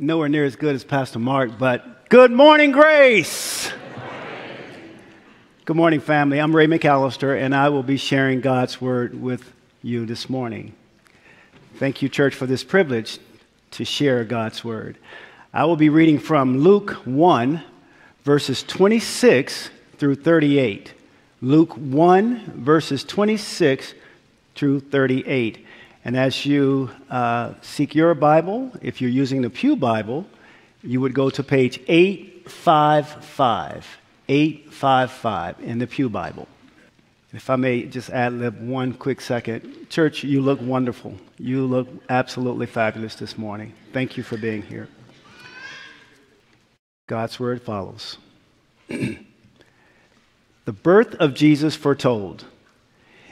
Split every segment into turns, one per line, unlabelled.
nowhere near as good as Pastor Mark, but good morning, Grace. Good morning, family. I'm Ray McAllister, and I will be sharing God's word with you this morning. Thank you, church, for this privilege to share God's word. I will be reading from Luke 1, verses 26 through 38. Luke 1, verses 26 through 38. And as you uh, seek your Bible, if you're using the Pew Bible, you would go to page 855. 855 in the Pew Bible. If I may just ad lib one quick second. Church, you look wonderful. You look absolutely fabulous this morning. Thank you for being here. God's word follows. the birth of Jesus foretold.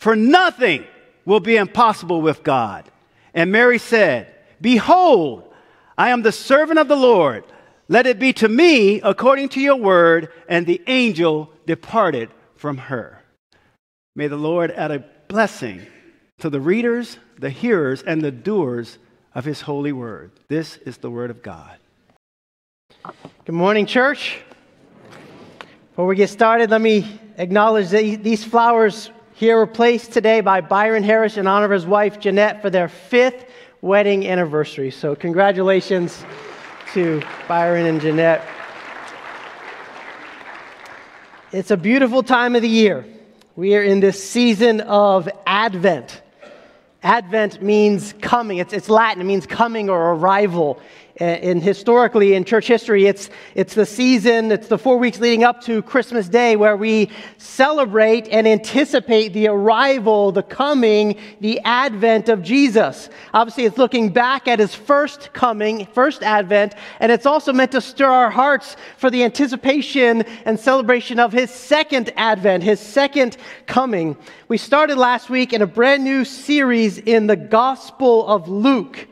For nothing will be impossible with God. And Mary said, Behold, I am the servant of the Lord. Let it be to me according to your word. And the angel departed from her. May the Lord add a blessing to the readers, the hearers, and the doers of his holy word. This is the word of God.
Good morning, church. Before we get started, let me acknowledge that these flowers here replaced today by Byron Harris in honor of his wife Jeanette for their fifth wedding anniversary. So, congratulations to Byron and Jeanette. It's a beautiful time of the year. We are in this season of Advent. Advent means coming. It's, it's Latin. It means coming or arrival and historically in church history, it's, it's the season, it's the four weeks leading up to Christmas Day where we celebrate and anticipate the arrival, the coming, the advent of Jesus. Obviously, it's looking back at his first coming, first advent, and it's also meant to stir our hearts for the anticipation and celebration of his second advent, his second coming. We started last week in a brand new series in the Gospel of Luke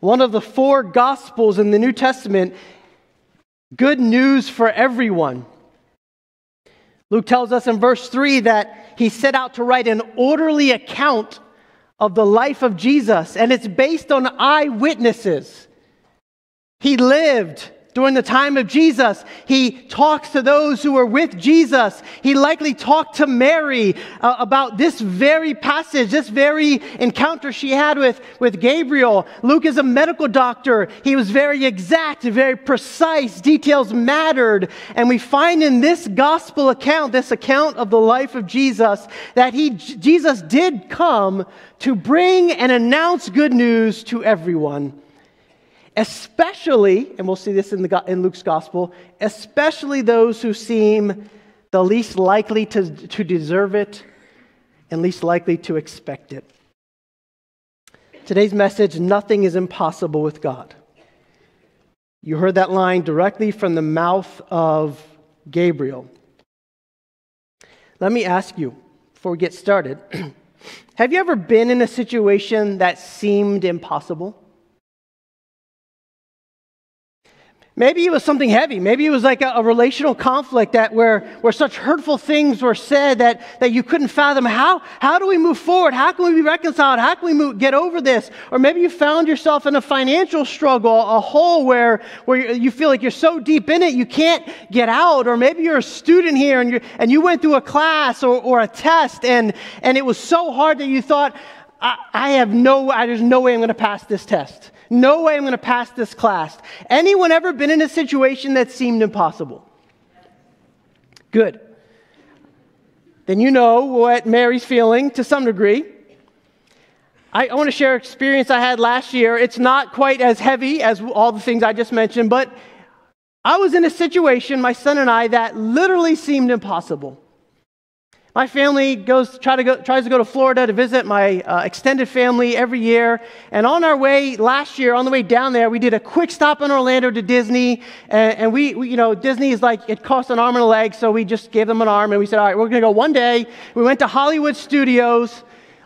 one of the four Gospels in the New Testament, good news for everyone. Luke tells us in verse 3 that he set out to write an orderly account of the life of Jesus, and it's based on eyewitnesses. He lived during the time of Jesus. He talks to those who were with Jesus. He likely talked to Mary uh, about this very passage, this very encounter she had with, with Gabriel. Luke is a medical doctor. He was very exact, very precise. Details mattered. And we find in this gospel account, this account of the life of Jesus, that he, Jesus did come to bring and announce good news to everyone especially, and we'll see this in, the, in Luke's gospel, especially those who seem the least likely to, to deserve it and least likely to expect it. Today's message nothing is impossible with God. You heard that line directly from the mouth of Gabriel. Let me ask you before we get started have you ever been in a situation that seemed impossible? Maybe it was something heavy. Maybe it was like a, a, relational conflict that where, where such hurtful things were said that, that you couldn't fathom. How, how do we move forward? How can we be reconciled? How can we move, get over this? Or maybe you found yourself in a financial struggle, a hole where, where you feel like you're so deep in it you can't get out. Or maybe you're a student here and, you and you went through a class or, or a test and, and it was so hard that you thought, I, I have no, I, there's no way I'm going to pass this test. No way I'm going to pass this class. Anyone ever been in a situation that seemed impossible? Good. Then you know what Mary's feeling to some degree. I, want to share an experience I had last year. It's not quite as heavy as all the things I just mentioned, but I was in a situation, my son and I, that literally seemed impossible. My family goes, try to go, tries to go to Florida to visit my uh, extended family every year. And on our way last year, on the way down there, we did a quick stop in Orlando to Disney. And, and we, we, you know, Disney is like, it costs an arm and a leg. So we just gave them an arm and we said, all right, we're going to go one day. We went to Hollywood Studios.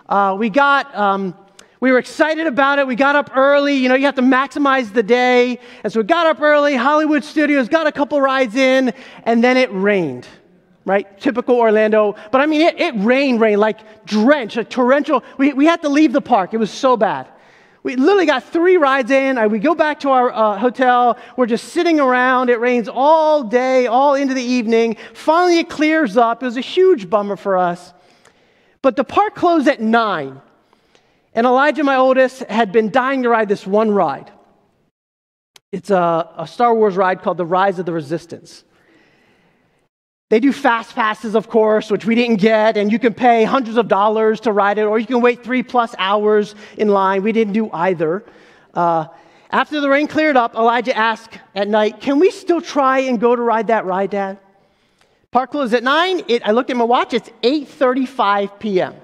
Uh, we got, um, we were excited about it. We got up early. You know, you have to maximize the day. And so we got up early, Hollywood Studios, got a couple rides in, and then it rained right? Typical Orlando. But I mean, it, it rained, rain, like drenched, a torrential. We, we had to leave the park. It was so bad. We literally got three rides in. We go back to our uh, hotel. We're just sitting around. It rains all day, all into the evening. Finally, it clears up. It was a huge bummer for us. But the park closed at 9. And Elijah, my oldest, had been dying to ride this one ride. It's a, a Star Wars ride called The Rise of the Resistance. They do fast passes, of course, which we didn't get, and you can pay hundreds of dollars to ride it, or you can wait three plus hours in line. We didn't do either. Uh, after the rain cleared up, Elijah asked at night, Can we still try and go to ride that ride, Dad? Park closed at 9. It, I looked at my watch, it's 8.35 p.m.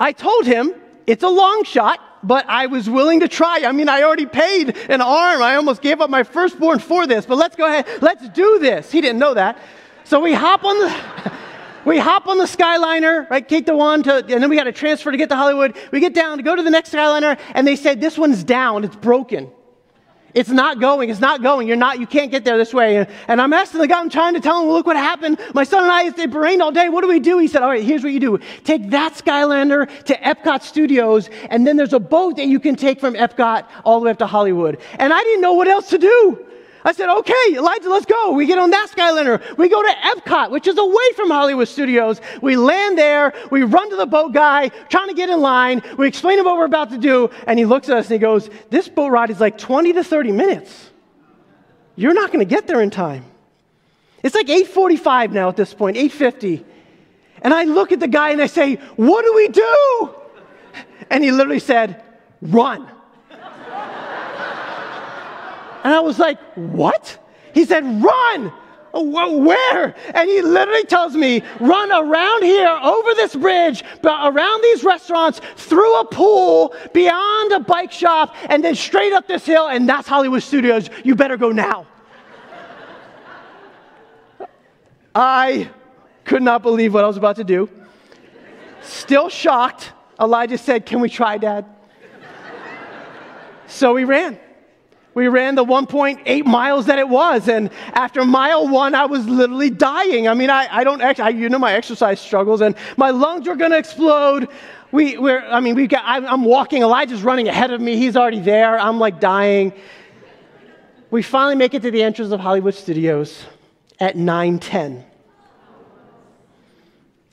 I told him, it's a long shot but I was willing to try. I mean, I already paid an arm. I almost gave up my firstborn for this, but let's go ahead. Let's do this. He didn't know that. So we hop on the. we hop on the Skyliner, right? The one to, and then we got to transfer to get to Hollywood. We get down to go to the next Skyliner, and they said, This one's down, it's broken. It's not going. It's not going. You're not, you can't get there this way. And I'm asking the guy, I'm trying to tell him, look what happened. My son and I, it rained all day. What do we do? He said, all right, here's what you do. Take that Skyliner to Epcot Studios, and then there's a boat that you can take from Epcot all the way up to Hollywood. And I didn't know what else to do. I said, okay, Elijah, let's go. We get on that Skyliner. We go to Epcot, which is away from Hollywood Studios. We land there. We run to the boat guy, trying to get in line. We explain him what we're about to do. And he looks at us and he goes, this boat ride is like 20 to 30 minutes. You're not going to get there in time. It's like 8.45 now at this point, 8.50. And I look at the guy and I say, what do we do? And he literally said, run. And I was like, What? He said, Run! Oh, where? And he literally tells me, run around here, over this bridge, around these restaurants, through a pool, beyond a bike shop, and then straight up this hill, and that's Hollywood Studios. You better go now. I could not believe what I was about to do. Still shocked, Elijah said, Can we try, Dad? so we ran. We ran the 1.8 miles that it was. And after mile one, I was literally dying. I mean, I, I don't actually, you know, my exercise struggles, and my lungs were going to explode. We, we're, I mean, we got, I'm, I'm walking. Elijah's running ahead of me. He's already there. I'm like dying. We finally make it to the entrance of Hollywood Studios at 9:10.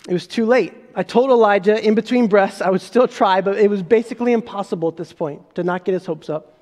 It was too late. I told Elijah in between breaths I would still try, but it was basically impossible at this point to not get his hopes up.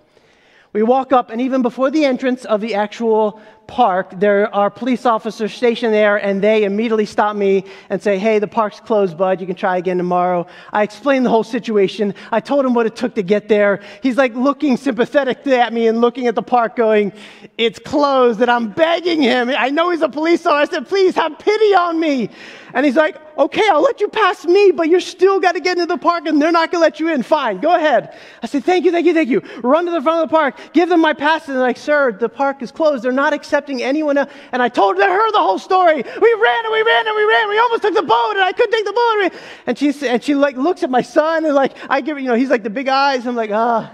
We walk up, and even before the entrance of the actual park, there are police officers stationed there, and they immediately stop me and say, Hey, the park's closed, bud. You can try again tomorrow. I explained the whole situation. I told him what it took to get there. He's like looking sympathetic at me and looking at the park, going, It's closed. And I'm begging him. I know he's a police officer. I said, Please have pity on me. And he's like, okay, I'll let you pass me, but you're still got to get into the park and they're not going to let you in. Fine, go ahead. I said, thank you, thank you, thank you. Run to the front of the park, give them my pass. And they're like, sir, the park is closed. They're not accepting anyone else. And I told her the whole story. We ran and we ran and we ran. We almost took the boat and I couldn't take the boat. And she, and she like looks at my son and like, I give, you know, he's like the big eyes. I'm like, ah.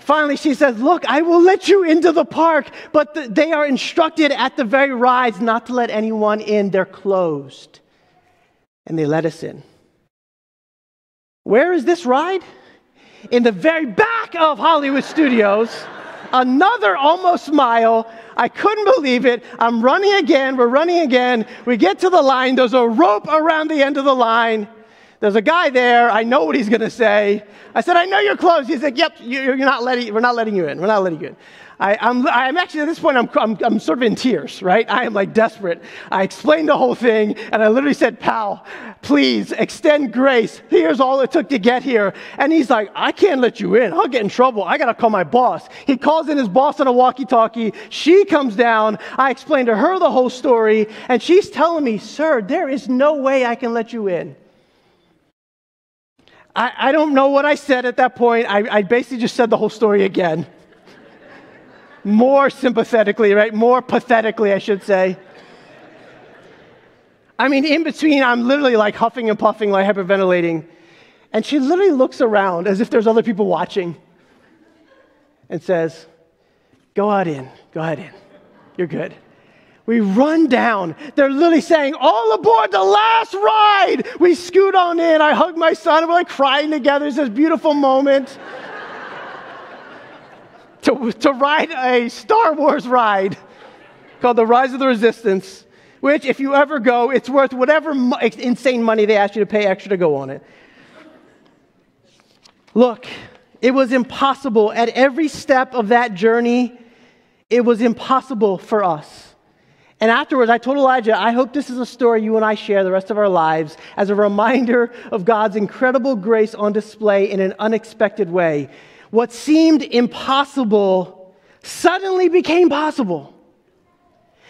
finally she says, Look, I will let you into the park, but the, they are instructed at the very rides not to let anyone in. They're closed. And they let us in. Where is this ride? In the very back of Hollywood Studios. Another almost mile. I couldn't believe it. I'm running again. We're running again. We get to the line. There's a rope around the end of the line. There's a guy there. I know what he's going to say. I said, I know you're closed. He said, Yep, you're not letting, we're not letting you in. We're not letting you in. I, am I'm, I'm actually, at this point, I'm, I'm, I'm sort of in tears, right? I am like desperate. I explained the whole thing, and I literally said, Pal, please extend grace. Here's all it took to get here. And he's like, I can't let you in. I'll get in trouble. I got to call my boss. He calls in his boss on a walkie talkie. She comes down. I explained to her the whole story, and she's telling me, Sir, there is no way I can let you in. I, I don't know what I said at that point. I, I basically just said the whole story again. More sympathetically, right? More pathetically, I should say. I mean, in between, I'm literally like huffing and puffing, like hyperventilating. And she literally looks around as if there's other people watching and says, Go out in, go ahead in. You're good. We run down. They're literally saying, All aboard the last ride. We scoot on in. I hug my son. We're like crying together. It's this beautiful moment. To, to ride a Star Wars ride called The Rise of the Resistance, which, if you ever go, it's worth whatever mo- insane money they ask you to pay extra to go on it. Look, it was impossible at every step of that journey, it was impossible for us. And afterwards, I told Elijah, I hope this is a story you and I share the rest of our lives as a reminder of God's incredible grace on display in an unexpected way. What seemed impossible suddenly became possible.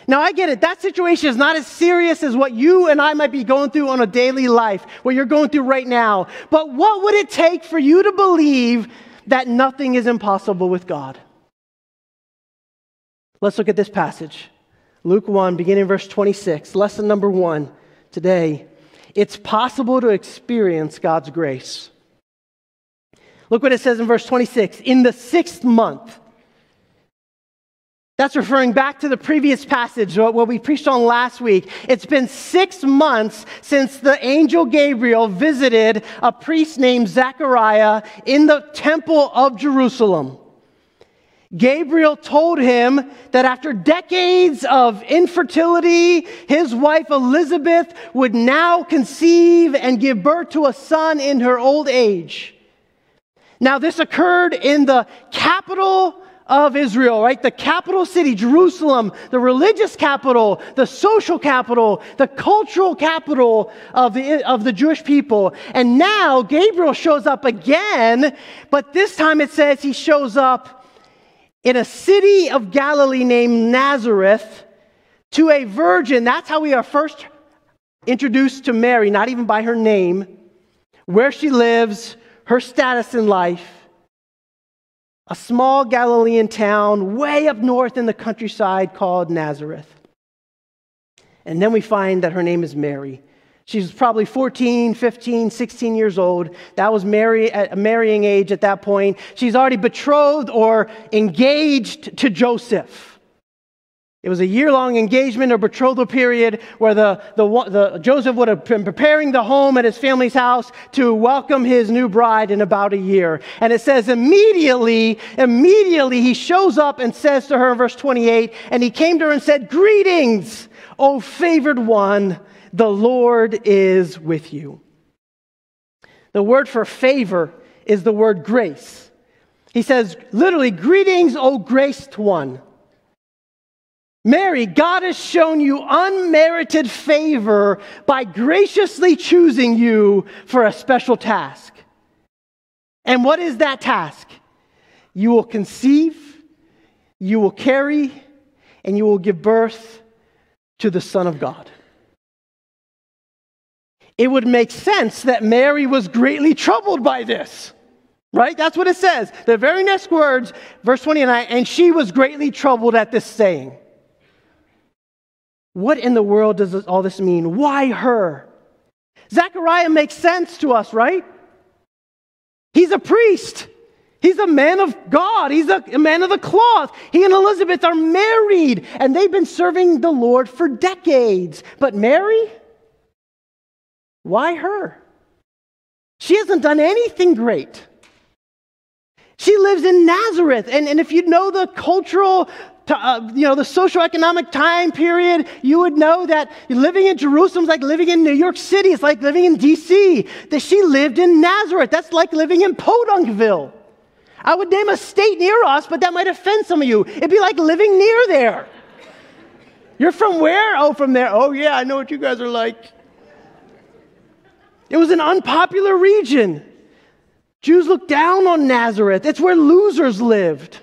Now, I get it. That situation is not as serious as what you and I might be going through on a daily life, what you're going through right now. But what would it take for you to believe that nothing is impossible with God? Let's look at this passage. Luke 1, beginning verse 26. Lesson number one today. It's possible to experience God's grace. Look what it says in verse 26. In the sixth month, that's referring back to the previous passage, what we preached on last week. It's been six months since the angel Gabriel visited a priest named Zechariah in the temple of Jerusalem. Gabriel told him that after decades of infertility, his wife Elizabeth would now conceive and give birth to a son in her old age. Now, this occurred in the capital of Israel, right? The capital city, Jerusalem, the religious capital, the social capital, the cultural capital of the, of the Jewish people. And now Gabriel shows up again, but this time it says he shows up in a city of Galilee named Nazareth to a virgin. That's how we are first introduced to Mary, not even by her name, where she lives, her status in life. A small Galilean town way up north in the countryside called Nazareth. And then we find that her name is Mary. She's probably 14, 15, 16 years old. That was Mary at a marrying age at that point. She's already betrothed or engaged to Joseph. It was a year long engagement or betrothal period where the, the, the, Joseph would have been preparing the home at his family's house to welcome his new bride in about a year. And it says, immediately, immediately he shows up and says to her in verse 28, and he came to her and said, Greetings, O favored one. The Lord is with you. The word for favor is the word grace. He says, literally, greetings, O graced one. Mary, God has shown you unmerited favor by graciously choosing you for a special task. And what is that task? You will conceive, you will carry, and you will give birth to the Son of God it would make sense that Mary was greatly troubled by this. Right? That's what it says. The very next words, verse 29, and she was greatly troubled at this saying. What in the world does all this mean? Why her? Zechariah makes sense to us, right? He's a priest. He's a man of God. He's a, a, man of the cloth. He and Elizabeth are married, and they've been serving the Lord for decades. But Mary? Why her? She hasn't done anything great. She lives in Nazareth. And, and if you know the cultural, uh, you know, the socioeconomic time period, you would know that living in Jerusalem is like living in New York City. It's like living in D.C. That she lived in Nazareth. That's like living in Podunkville. I would name a state near us, but that might offend some of you. It'd be like living near there. You're from where? Oh, from there. Oh, yeah, I know what you guys are like. It was an unpopular region. Jews looked down on Nazareth. It's where losers lived.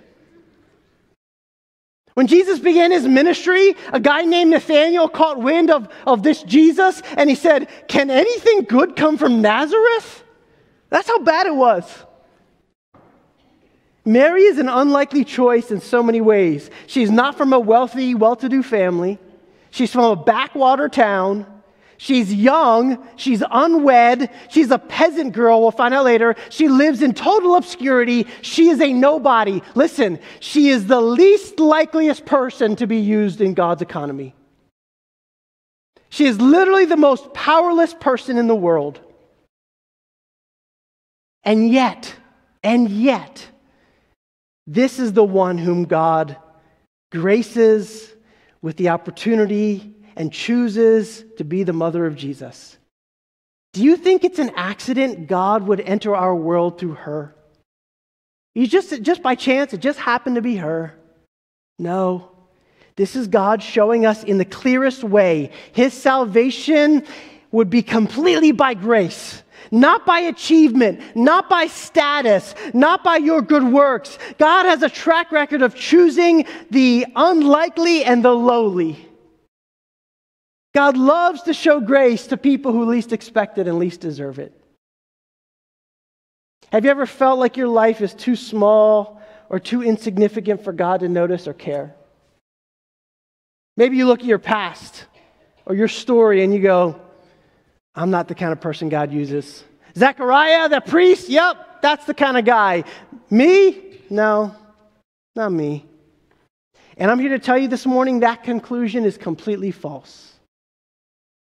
When Jesus began his ministry, a guy named Nathanael caught wind of, of this Jesus and he said, Can anything good come from Nazareth? That's how bad it was. Mary is an unlikely choice in so many ways. She's not from a wealthy, well to do family, she's from a backwater town. She's young, she's unwed, she's a peasant girl, we'll find out later. She lives in total obscurity, she is a nobody. Listen, she is the least likeliest person to be used in God's economy. She is literally the most powerless person in the world. And yet, and yet, this is the one whom God graces with the opportunity and chooses to be the mother of Jesus. Do you think it's an accident God would enter our world through her? You just, just by chance, it just happened to be her. No. This is God showing us in the clearest way his salvation would be completely by grace, not by achievement, not by status, not by your good works. God has a track record of choosing the unlikely and the lowly. God loves to show grace to people who least expect it and least deserve it. Have you ever felt like your life is too small or too insignificant for God to notice or care? Maybe you look at your past or your story and you go, I'm not the kind of person God uses. Zechariah, the priest, yep, that's the kind of guy. Me? No, not me. And I'm here to tell you this morning that conclusion is completely false.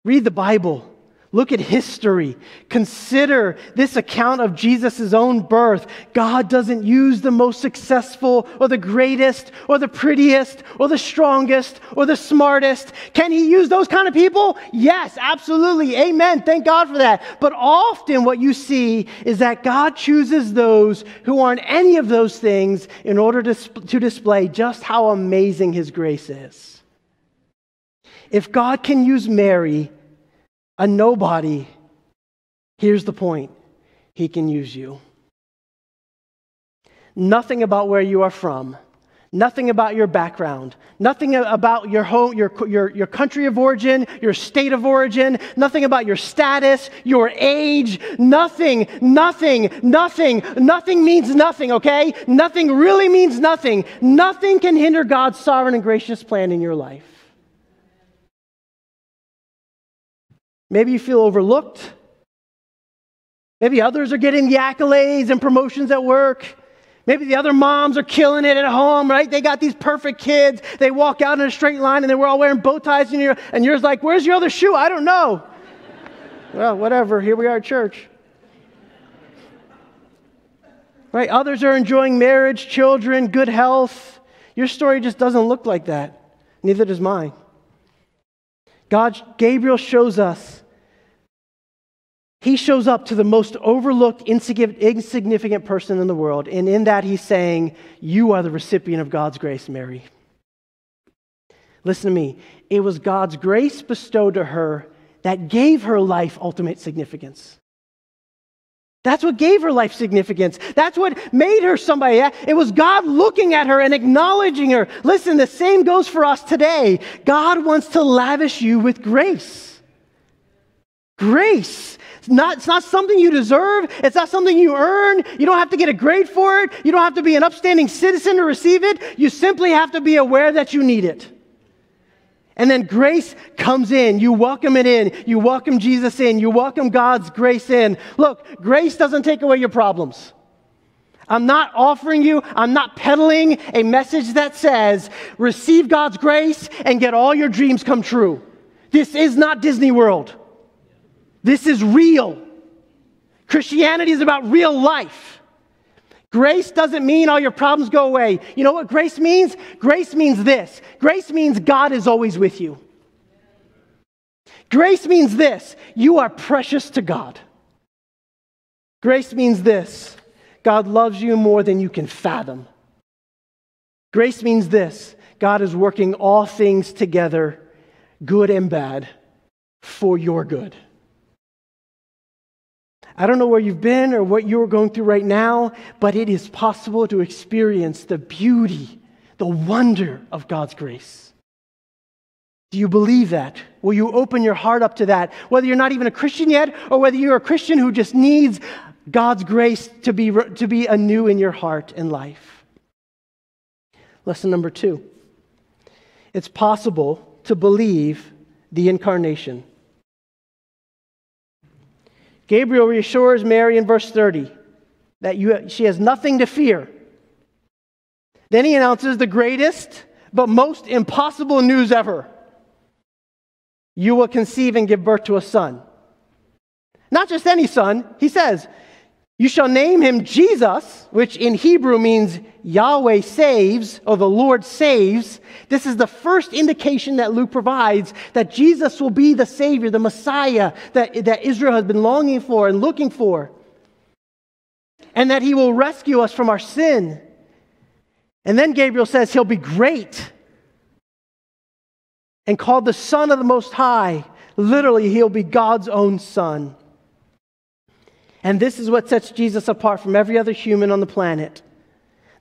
Read the Bible. Look at history. Consider this account of Jesus' own birth. God doesn't use the most successful or the greatest or the prettiest or the strongest or the smartest. Can He use those kind of people? Yes, absolutely. Amen. Thank God for that. But often what you see is that God chooses those who aren't any of those things in order to, to display just how amazing His grace is. If God can use Mary, a nobody, here's the point He can use you. Nothing about where you are from, nothing about your background, nothing about your home, your, your, your country of origin, your state of origin, nothing about your status, your age, nothing, nothing, nothing, nothing means nothing, okay? Nothing really means nothing. Nothing can hinder God's sovereign and gracious plan in your life. Maybe you feel overlooked. Maybe others are getting the accolades and promotions at work. Maybe the other moms are killing it at home, right? They got these perfect kids. They walk out in a straight line and they were all wearing bow ties, and you're, and you're like, Where's your other shoe? I don't know. well, whatever. Here we are at church. Right? Others are enjoying marriage, children, good health. Your story just doesn't look like that. Neither does mine. God, Gabriel shows us he shows up to the most overlooked, insignificant person in the world. And in that, he's saying, You are the recipient of God's grace, Mary. Listen to me. It was God's grace bestowed to her that gave her life ultimate significance. That's what gave her life significance. That's what made her somebody. It was God looking at her and acknowledging her. Listen, the same goes for us today. God wants to lavish you with grace. Grace. It's not, it's not something you deserve. It's not something you earn. You don't have to get a grade for it. You don't have to be an upstanding citizen to receive it. You simply have to be aware that you need it. And then grace comes in. You welcome it in. You welcome Jesus in. You welcome God's grace in. Look, grace doesn't take away your problems. I'm not offering you, I'm not peddling a message that says, receive God's grace and get all your dreams come true. This is not Disney World. This is real. Christianity is about real life. Grace doesn't mean all your problems go away. You know what grace means? Grace means this grace means God is always with you. Grace means this you are precious to God. Grace means this God loves you more than you can fathom. Grace means this God is working all things together, good and bad, for your good. I don't know where you've been or what you're going through right now, but it is possible to experience the beauty, the wonder of God's grace. Do you believe that? Will you open your heart up to that? Whether you're not even a Christian yet, or whether you're a Christian who just needs God's grace to be, to be anew in your heart and life. Lesson number two it's possible to believe the incarnation. Gabriel reassures Mary in verse 30 that you, she has nothing to fear. Then he announces the greatest but most impossible news ever you will conceive and give birth to a son. Not just any son, he says, you shall name him Jesus, which in Hebrew means Yahweh saves or the Lord saves. This is the first indication that Luke provides that Jesus will be the Savior, the Messiah that, that Israel has been longing for and looking for. And that he will rescue us from our sin. And then Gabriel says he'll be great and called the Son of the Most High. Literally, he'll be God's own Son. And this is what sets Jesus apart from every other human on the planet.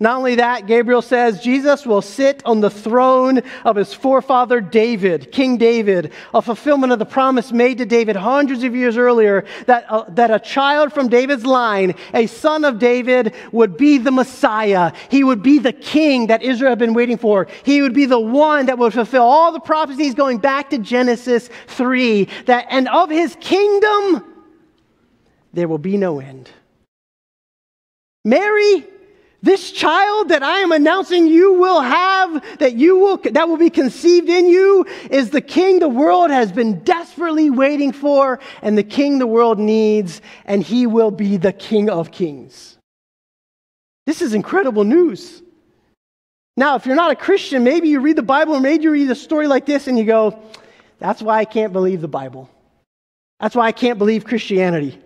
Not only that, Gabriel says Jesus will sit on the throne of his forefather David, King David, a fulfillment of the promise made to David hundreds of years earlier that, uh, that a child from David's line, a son of David, would be the Messiah. He would be the king that Israel had been waiting for. He would be the one that would fulfill all the prophecies going back to Genesis 3. That, and of his kingdom, there will be no end. Mary, this child that I am announcing you will have, that you will that will be conceived in you, is the king the world has been desperately waiting for, and the king the world needs, and he will be the king of kings. This is incredible news. Now, if you're not a Christian, maybe you read the Bible, or maybe you read a story like this and you go, that's why I can't believe the Bible. That's why I can't believe Christianity.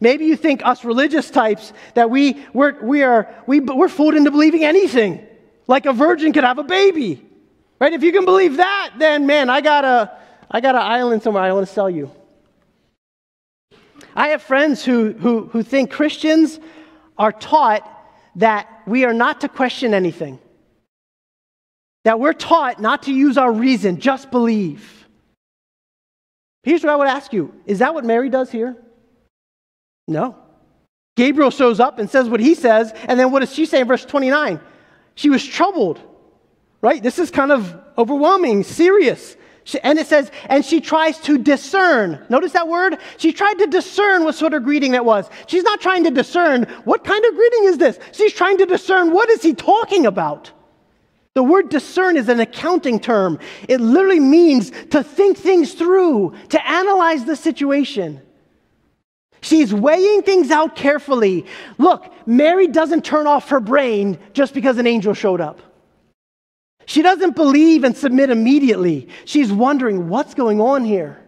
Maybe you think us religious types that we, we're, we are, we, we're fooled into believing anything, like a virgin could have a baby. Right? If you can believe that, then man, I got a, I got an island somewhere I want to sell you. I have friends who, who, who think Christians are taught that we are not to question anything, that we're taught not to use our reason, just believe. Here's what I would ask you Is that what Mary does here? No. Gabriel shows up and says what he says, and then what does she say in verse 29? She was troubled, right? This is kind of overwhelming, serious. And it says, and she tries to discern. Notice that word? She tried to discern what sort of greeting that was. She's not trying to discern what kind of greeting is this. She's trying to discern what is he talking about. The word discern is an accounting term. It literally means to think things through, to analyze the situation. She's weighing things out carefully. Look, Mary doesn't turn off her brain just because an angel showed up. She doesn't believe and submit immediately. She's wondering what's going on here.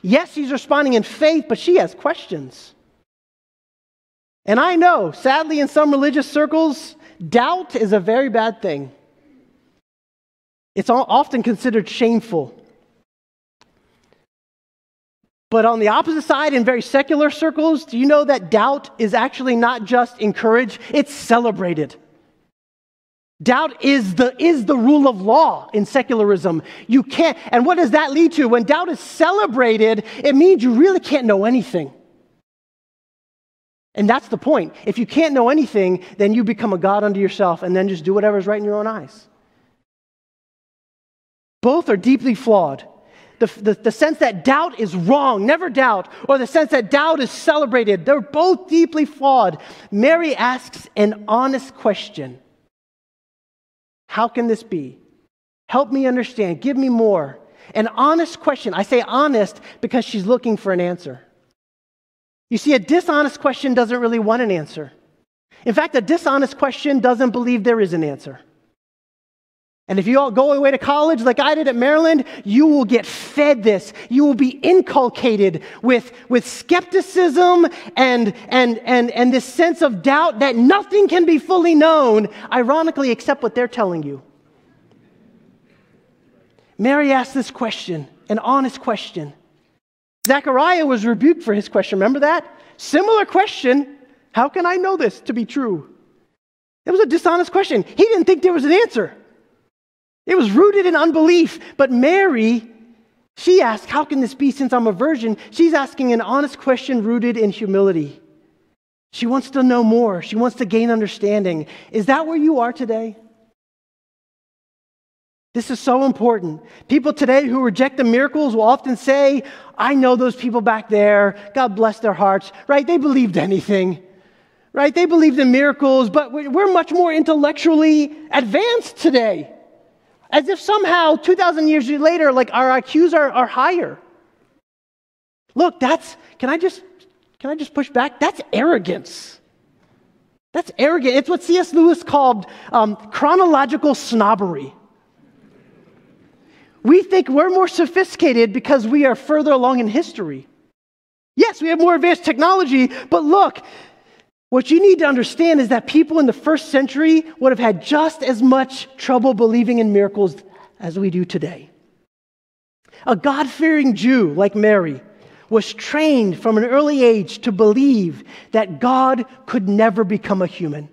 Yes, she's responding in faith, but she has questions. And I know, sadly, in some religious circles, doubt is a very bad thing. It's often considered shameful. But on the opposite side, in very secular circles, do you know that doubt is actually not just encouraged, it's celebrated. Doubt is the, is the rule of law in secularism. You can't, and what does that lead to? When doubt is celebrated, it means you really can't know anything. And that's the point. If you can't know anything, then you become a God unto yourself and then just do whatever is right in your own eyes. Both are deeply flawed. The, the, the, sense that doubt is wrong, never doubt, or the sense that doubt is celebrated. They're both deeply flawed. Mary asks an honest question How can this be? Help me understand. Give me more. An honest question. I say honest because she's looking for an answer. You see, a dishonest question doesn't really want an answer. In fact, a dishonest question doesn't believe there is an answer. And if you all go away to college like I did at Maryland, you will get fed this. You will be inculcated with, with skepticism and, and, and, and this sense of doubt that nothing can be fully known, ironically, except what they're telling you. Mary asked this question, an honest question. Zechariah was rebuked for his question. Remember that? Similar question How can I know this to be true? It was a dishonest question. He didn't think there was an answer. It was rooted in unbelief. But Mary, she asked, How can this be since I'm a virgin? She's asking an honest question rooted in humility. She wants to know more, she wants to gain understanding. Is that where you are today? This is so important. People today who reject the miracles will often say, I know those people back there. God bless their hearts, right? They believed anything, right? They believed in miracles, but we're much more intellectually advanced today. As if somehow 2,000 years later, like our IQs are, are higher. Look, that's, can I just, can I just push back? That's arrogance. That's arrogant. It's what C.S. Lewis called um, chronological snobbery. We think we're more sophisticated because we are further along in history. Yes, we have more advanced technology, but look, what you need to understand is that people in the first century would have had just as much trouble believing in miracles as we do today. A God fearing Jew like Mary was trained from an early age to believe that God could never become a human.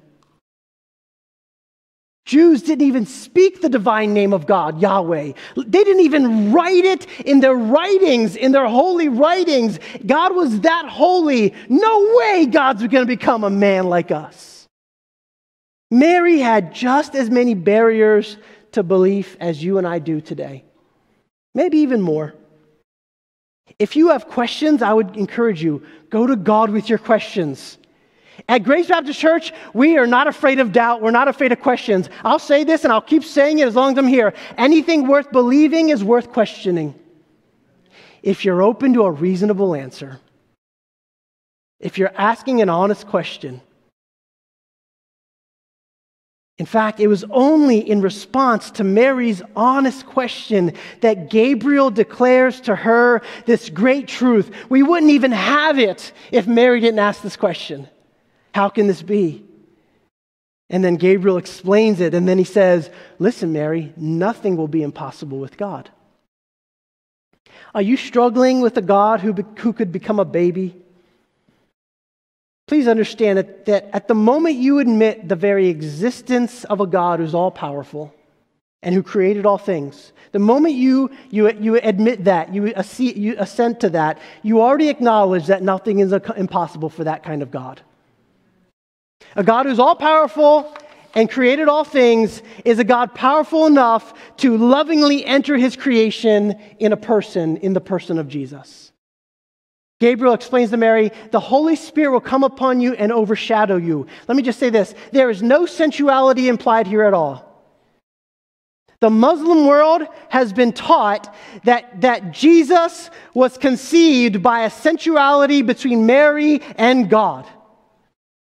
Jews didn't even speak the divine name of God, Yahweh. They didn't even write it in their writings, in their holy writings. God was that holy. No way God's going to become a man like us. Mary had just as many barriers to belief as you and I do today, maybe even more. If you have questions, I would encourage you go to God with your questions. At Grace Baptist Church, we are not afraid of doubt. We're not afraid of questions. I'll say this and I'll keep saying it as long as I'm here. Anything worth believing is worth questioning. If you're open to a reasonable answer, if you're asking an honest question, in fact, it was only in response to Mary's honest question that Gabriel declares to her this great truth. We wouldn't even have it if Mary didn't ask this question. How can this be? And then Gabriel explains it, and then he says, Listen, Mary, nothing will be impossible with God. Are you struggling with a God who, who could become a baby? Please understand that, that at the moment you admit the very existence of a God who's all powerful and who created all things, the moment you, you, you admit that, you, you assent to that, you already acknowledge that nothing is impossible for that kind of God. A God who's all powerful and created all things is a God powerful enough to lovingly enter his creation in a person, in the person of Jesus. Gabriel explains to Mary, the Holy Spirit will come upon you and overshadow you. Let me just say this there is no sensuality implied here at all. The Muslim world has been taught that, that Jesus was conceived by a sensuality between Mary and God.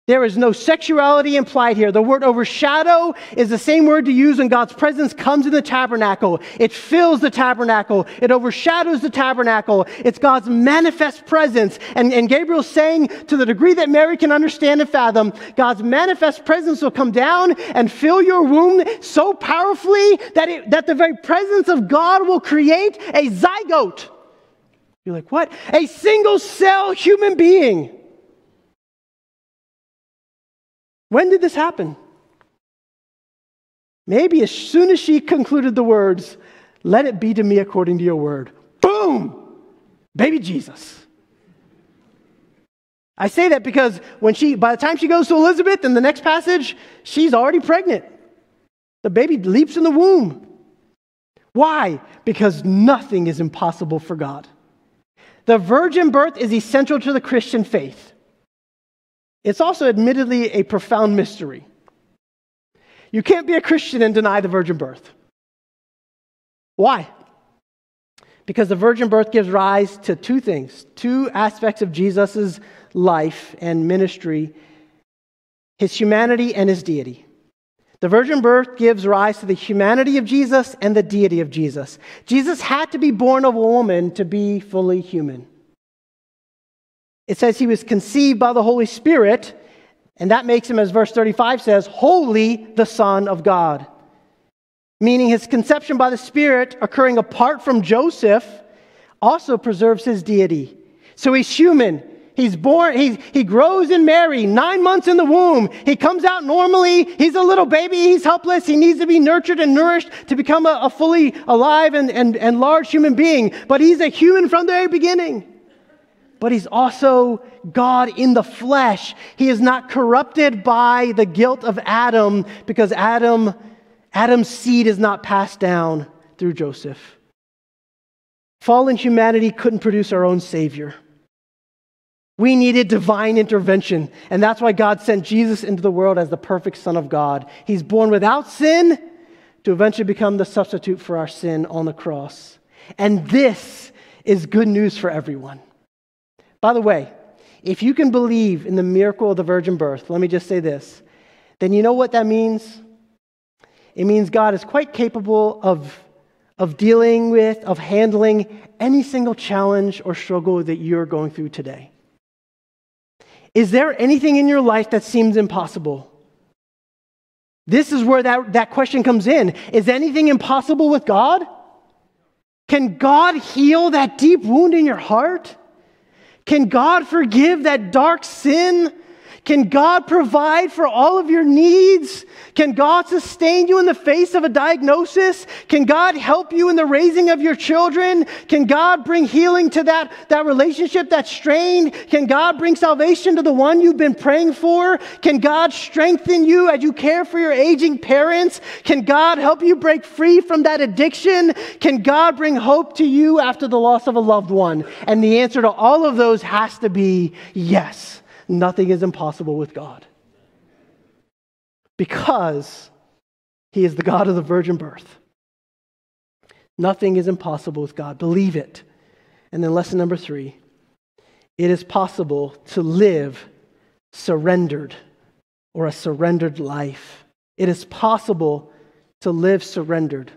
There is no sexuality implied here. The word overshadow is the same word to use when God's presence comes in the tabernacle. It fills the tabernacle. It overshadows the tabernacle. It's God's manifest presence. And, and Gabriel's saying, to the degree that Mary can understand and fathom, God's manifest presence will come down and fill your womb so powerfully that, it, that the very presence of God will create a zygote. You're like, what? A single cell human being. When did this happen? Maybe as soon as she concluded the words, Let it be to me according to your word. Boom! Baby Jesus. I say that because when she, by the time she goes to Elizabeth in the next passage, she's already pregnant. The baby leaps in the womb. Why? Because nothing is impossible for God. The virgin birth is essential to the Christian faith. It's also admittedly a profound mystery. You can't be a Christian and deny the virgin birth. Why? Because the virgin birth gives rise to two things, two aspects of Jesus' life and ministry his humanity and his deity. The virgin birth gives rise to the humanity of Jesus and the deity of Jesus. Jesus had to be born of a woman to be fully human. It says he was conceived by the Holy Spirit, and that makes him, as verse 35 says, holy, the Son of God. Meaning his conception by the Spirit, occurring apart from Joseph, also preserves his deity. So he's human. He's born, he, he grows in Mary, nine months in the womb. He comes out normally. He's a little baby. He's helpless. He needs to be nurtured and nourished to become a, a fully alive and, and, and large human being. But he's a human from the very beginning but he's also God in the flesh. He is not corrupted by the guilt of Adam because Adam, Adam's seed is not passed down through Joseph. Fallen humanity couldn't produce our own Savior. We needed divine intervention, and that's why God sent Jesus into the world as the perfect Son of God. He's born without sin to eventually become the substitute for our sin on the cross. And this is good news for everyone. By the way, if you can believe in the miracle of the virgin birth, let me just say this, then you know what that means? It means God is quite capable of, of dealing with, of handling any single challenge or struggle that you're going through today. Is there anything in your life that seems impossible? This is where that, that question comes in. Is anything impossible with God? Can God heal that deep wound in your heart? Can God forgive that dark sin? Can God provide for all of your needs? Can God sustain you in the face of a diagnosis? Can God help you in the raising of your children? Can God bring healing to that, that relationship that's strained? Can God bring salvation to the one you've been praying for? Can God strengthen you as you care for your aging parents? Can God help you break free from that addiction? Can God bring hope to you after the loss of a loved one? And the answer to all of those has to be yes nothing is impossible with God. Because he is the God of the virgin birth. Nothing is impossible with God. Believe it. And then, lesson number three it is possible to live surrendered or a surrendered life. It is possible to live surrendered.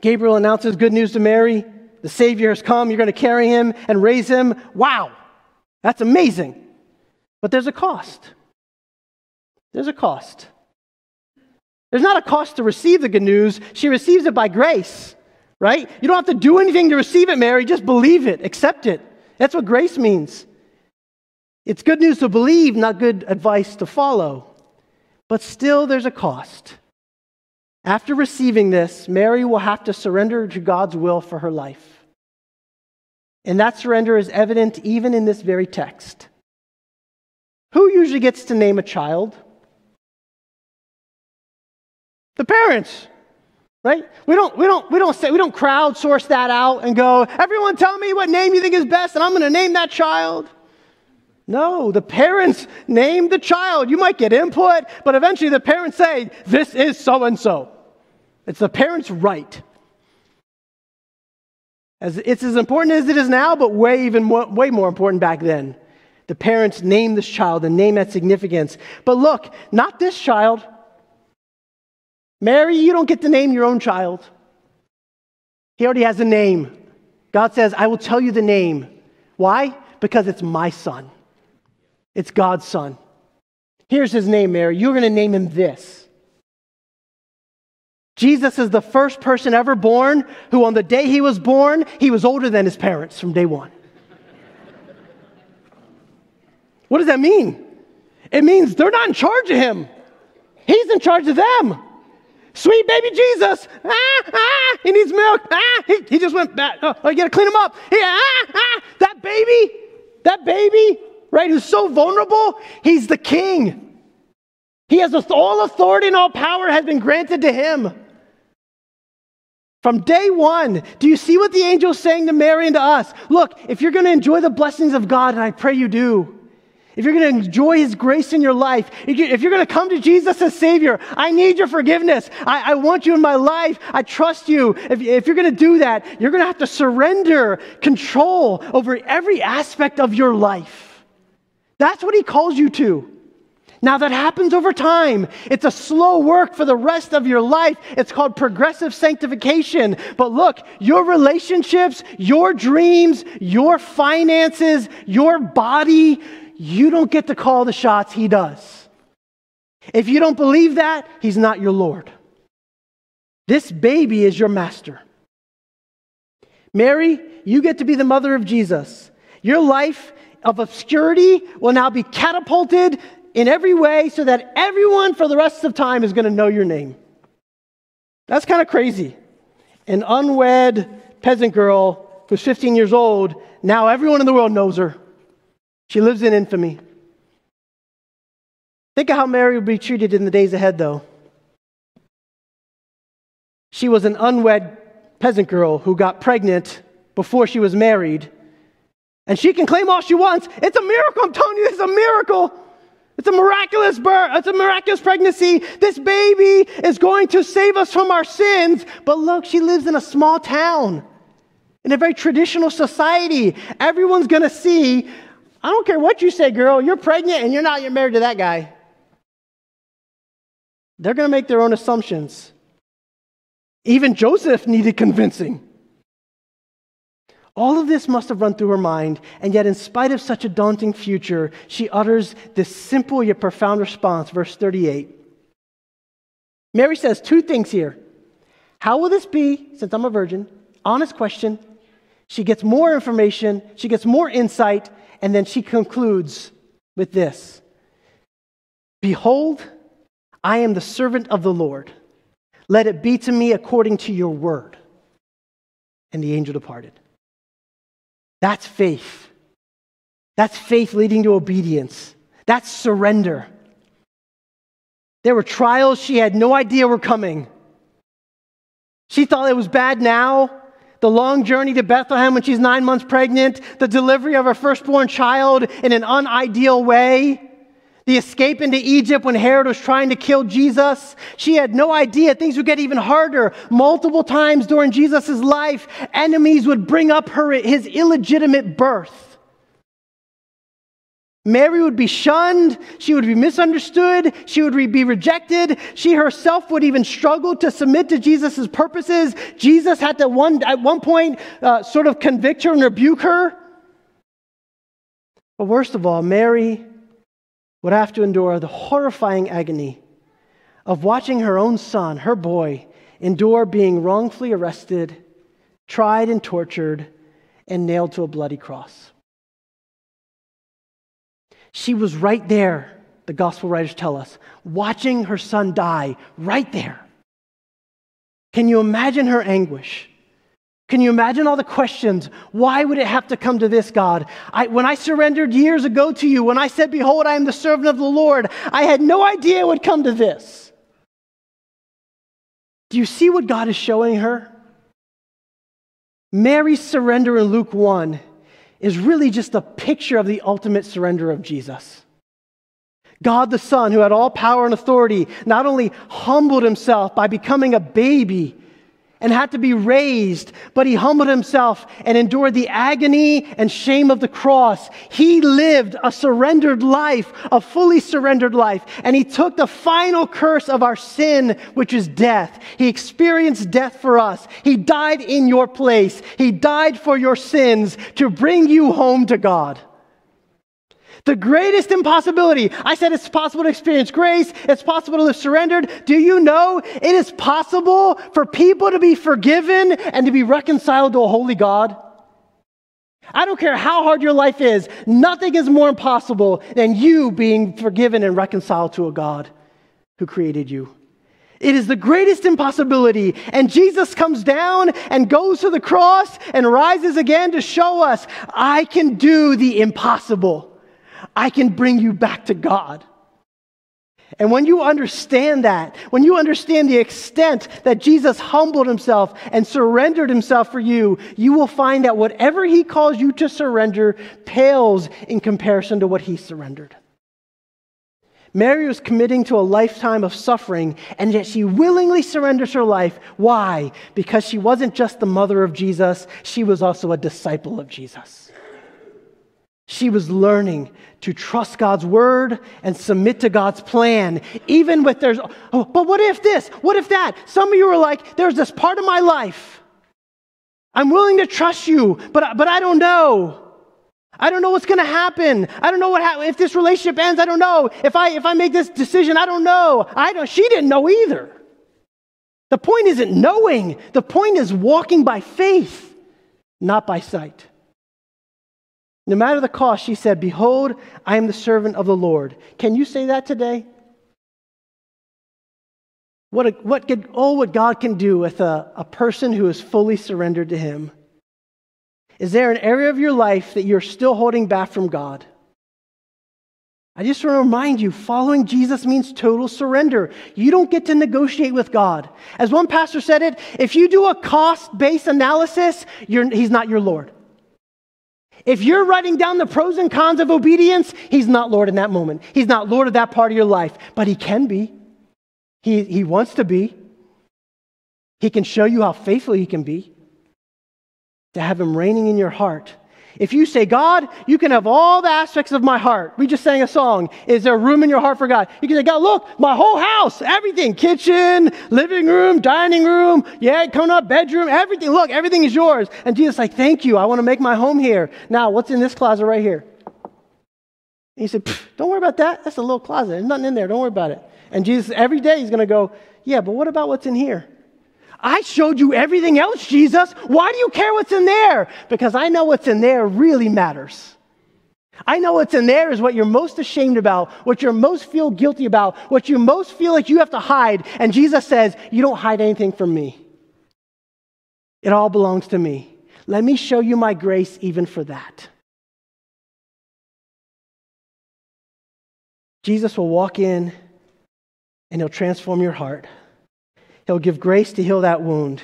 Gabriel announces good news to Mary. The Savior has come. You're going to carry him and raise him. Wow. That's amazing. But there's a cost. There's a cost. There's not a cost to receive the good news. She receives it by grace, right? You don't have to do anything to receive it, Mary. Just believe it, accept it. That's what grace means. It's good news to believe, not good advice to follow. But still, there's a cost. After receiving this, Mary will have to surrender to God's will for her life. And that surrender is evident even in this very text. Who usually gets to name a child? The parents, right? We don't, we don't, we don't say, we don't crowdsource that out and go, everyone tell me what name you think is best and I'm going to name that child. No, the parents name the child. You might get input, but eventually the parents say, this is so and so. It's the parents' right. As, it's as important as it is now, but way even more, way more important back then. The parents name this child and name that significance. But look, not this child. Mary, you don't get to name your own child. He already has a name. God says, I will tell you the name. Why? Because it's my son. It's God's son. Here's his name, Mary. You're going to name him this. Jesus is the first person ever born who, on the day he was born, he was older than his parents from day one. what does that mean? It means they're not in charge of him, he's in charge of them. Sweet baby Jesus, ah, ah, he needs milk, ah, he, he just went back. Oh, I gotta clean him up. He, ah, ah, that baby, that baby, right, who's so vulnerable, he's the king. He has all authority and all power has been granted to him. From day one, do you see what the angel is saying to Mary and to us? Look, if you're going to enjoy the blessings of God, and I pray you do, if you're going to enjoy His grace in your life, if you're going to come to Jesus as Savior, I need your forgiveness. I, I want you in my life. I trust you. If, if you're going to do that, you're going to have to surrender control over every aspect of your life. That's what He calls you to. Now, that happens over time. It's a slow work for the rest of your life. It's called progressive sanctification. But look, your relationships, your dreams, your finances, your body, you don't get to call the shots, He does. If you don't believe that, He's not your Lord. This baby is your master. Mary, you get to be the mother of Jesus. Your life of obscurity will now be catapulted in every way so that everyone for the rest of time is going to know your name. That's kind of crazy. An unwed peasant girl who's 15 years old, now everyone in the world knows her. She lives in infamy. Think of how Mary would be treated in the days ahead, though. She was an unwed peasant girl who got pregnant before she was married. And she can claim all she wants. It's a miracle. I'm telling you, it's a miracle. It's a miraculous birth. It's a miraculous pregnancy. This baby is going to save us from our sins. But look, she lives in a small town, in a very traditional society. Everyone's going to see, I don't care what you say, girl, you're pregnant and you're not, you're married to that guy. They're going to make their own assumptions. Even Joseph needed convincing. All of this must have run through her mind, and yet, in spite of such a daunting future, she utters this simple yet profound response, verse 38. Mary says two things here. How will this be, since I'm a virgin? Honest question. She gets more information, she gets more insight, and then she concludes with this Behold, I am the servant of the Lord. Let it be to me according to your word. And the angel departed. That's faith. That's faith leading to obedience. That's surrender. There were trials she had no idea were coming. She thought it was bad now. The long journey to Bethlehem when she's nine months pregnant, the delivery of her firstborn child in an unideal way the escape into Egypt when Herod was trying to kill Jesus. She had no idea things would get even harder. Multiple times during Jesus' life, enemies would bring up her, his illegitimate birth. Mary would be shunned. She would be misunderstood. She would be rejected. She herself would even struggle to submit to Jesus' purposes. Jesus had to one, at one point uh, sort of convict her and rebuke her. But worst of all, Mary would have to endure the horrifying agony of watching her own son, her boy, endure being wrongfully arrested, tried and tortured, and nailed to a bloody cross. She was right there, the gospel writers tell us, watching her son die right there. Can you imagine her anguish? Can you imagine all the questions? Why would it have to come to this, God? I, when I surrendered years ago to you, when I said, Behold, I am the servant of the Lord, I had no idea it would come to this. Do you see what God is showing her? Mary's surrender in Luke 1 is really just a picture of the ultimate surrender of Jesus. God the Son, who had all power and authority, not only humbled himself by becoming a baby and had to be raised, but he humbled himself and endured the agony and shame of the cross. He lived a surrendered life, a fully surrendered life, and he took the final curse of our sin, which is death. He experienced death for us. He died in your place. He died for your sins to bring you home to God. The greatest impossibility. I said it's possible to experience grace, it's possible to live surrendered. Do you know it is possible for people to be forgiven and to be reconciled to a holy God? I don't care how hard your life is, nothing is more impossible than you being forgiven and reconciled to a God who created you. It is the greatest impossibility. And Jesus comes down and goes to the cross and rises again to show us I can do the impossible. I can bring you back to God. And when you understand that, when you understand the extent that Jesus humbled himself and surrendered himself for you, you will find that whatever he calls you to surrender pales in comparison to what he surrendered. Mary was committing to a lifetime of suffering, and yet she willingly surrenders her life. Why? Because she wasn't just the mother of Jesus, she was also a disciple of Jesus. She was learning to trust God's word and submit to God's plan, even with there's, oh, but what if this? What if that? Some of you are like, there's this part of my life. I'm willing to trust you, but, but I don't know. I don't know what's going to happen. I don't know what ha- if this relationship ends. I don't know if I if I make this decision. I don't know. I don't. She didn't know either. The point isn't knowing. The point is walking by faith, not by sight. No matter the cost, she said, "Behold, I am the servant of the Lord." Can you say that today? What, a, what could, oh, what God can do with a, a person who is fully surrendered to Him. Is there an area of your life that you're still holding back from God? I just want to remind you following Jesus means total surrender. You don't get to negotiate with God. As one pastor said it, if you do a cost based analysis, he's not your Lord. If you're writing down the pros and cons of obedience, he's not Lord in that moment. He's not Lord of that part of your life, but he can be. He, he wants to be. He can show you how faithful he can be to have Him reigning in your heart. If you say, God, you can have all the aspects of my heart. We just sang a song. Is there room in your heart for God? You can say, God, look, my whole house, everything kitchen, living room, dining room, yeah, coming up, bedroom, everything. Look, everything is yours. And Jesus, like, thank you. I want to make my home here. Now, what's in this closet right here? And he said, Don't worry about that. That's a little closet. There's nothing in there. Don't worry about it. And Jesus, every day, he's going to go, Yeah, but what about what's in here? I showed you everything else, Jesus. Why do you care what's in there? Because I know what's in there really matters. I know what's in there is what you're most ashamed about, what you're most feel guilty about, what you most feel like you have to hide. And Jesus says, You don't hide anything from me. It all belongs to me. Let me show you my grace even for that. Jesus will walk in and he'll transform your heart. He'll give grace to heal that wound.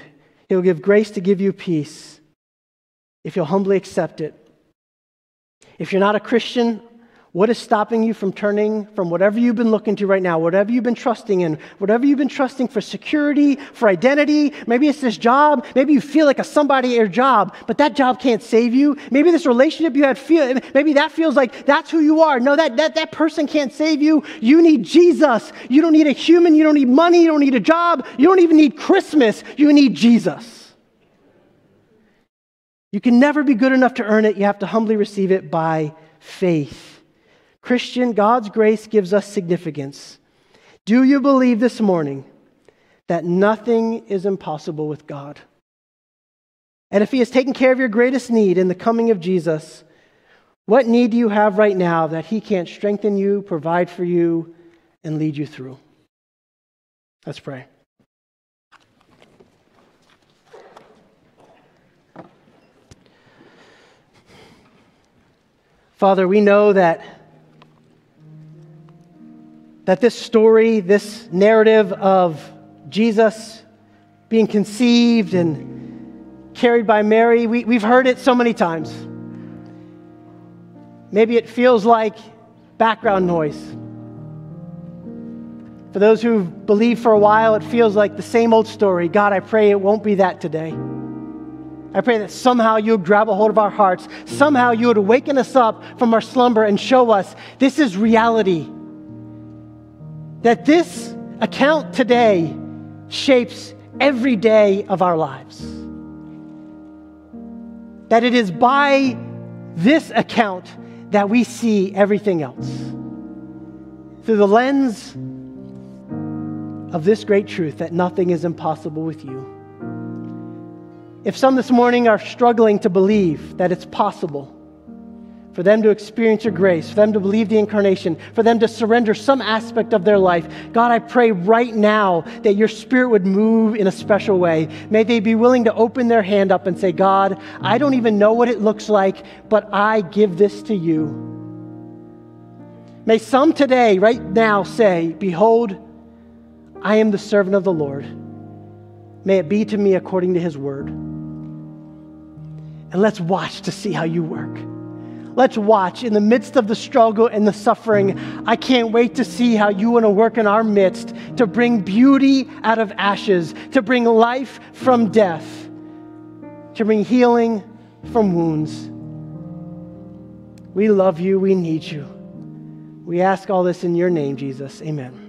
He'll give grace to give you peace if you'll humbly accept it. If you're not a Christian, what is stopping you from turning from whatever you've been looking to right now, whatever you've been trusting in, whatever you've been trusting for security, for identity? Maybe it's this job. Maybe you feel like a somebody at your job, but that job can't save you. Maybe this relationship you had feel maybe that feels like that's who you are. No, that, that, that person can't save you. You need Jesus. You don't need a human. You don't need money. You don't need a job. You don't even need Christmas. You need Jesus. You can never be good enough to earn it. You have to humbly receive it by faith. Christian, God's grace gives us significance. Do you believe this morning that nothing is impossible with God? And if He has taken care of your greatest need in the coming of Jesus, what need do you have right now that He can't strengthen you, provide for you, and lead you through? Let's pray. Father, we know that that this story, this narrative of Jesus being conceived and carried by Mary, we, we've heard it so many times. Maybe it feels like background noise. For those who've believed for a while, it feels like the same old story. God, I pray it won't be that today. I pray that somehow you would grab a hold of our hearts. Somehow you would awaken us up from our slumber and show us this is reality that this account today shapes every day of our lives. That it is by this account that we see everything else. Through the lens of this great truth that nothing is impossible with you. If some this morning are struggling to believe that it's possible, for them to experience your grace, for them to believe the incarnation, for them to surrender some aspect of their life. God, I pray right now that your spirit would move in a special way. May they be willing to open their hand up and say, God, I don't even know what it looks like, but I give this to you. May some today, right now, say, Behold, I am the servant of the Lord. May it be to me according to his word. And let's watch to see how you work. Let's watch in the midst of the struggle and the suffering. I can't wait to see how you want to work in our midst to bring beauty out of ashes, to bring life from death, to bring healing from wounds. We love you. We need you. We ask all this in your name, Jesus. Amen.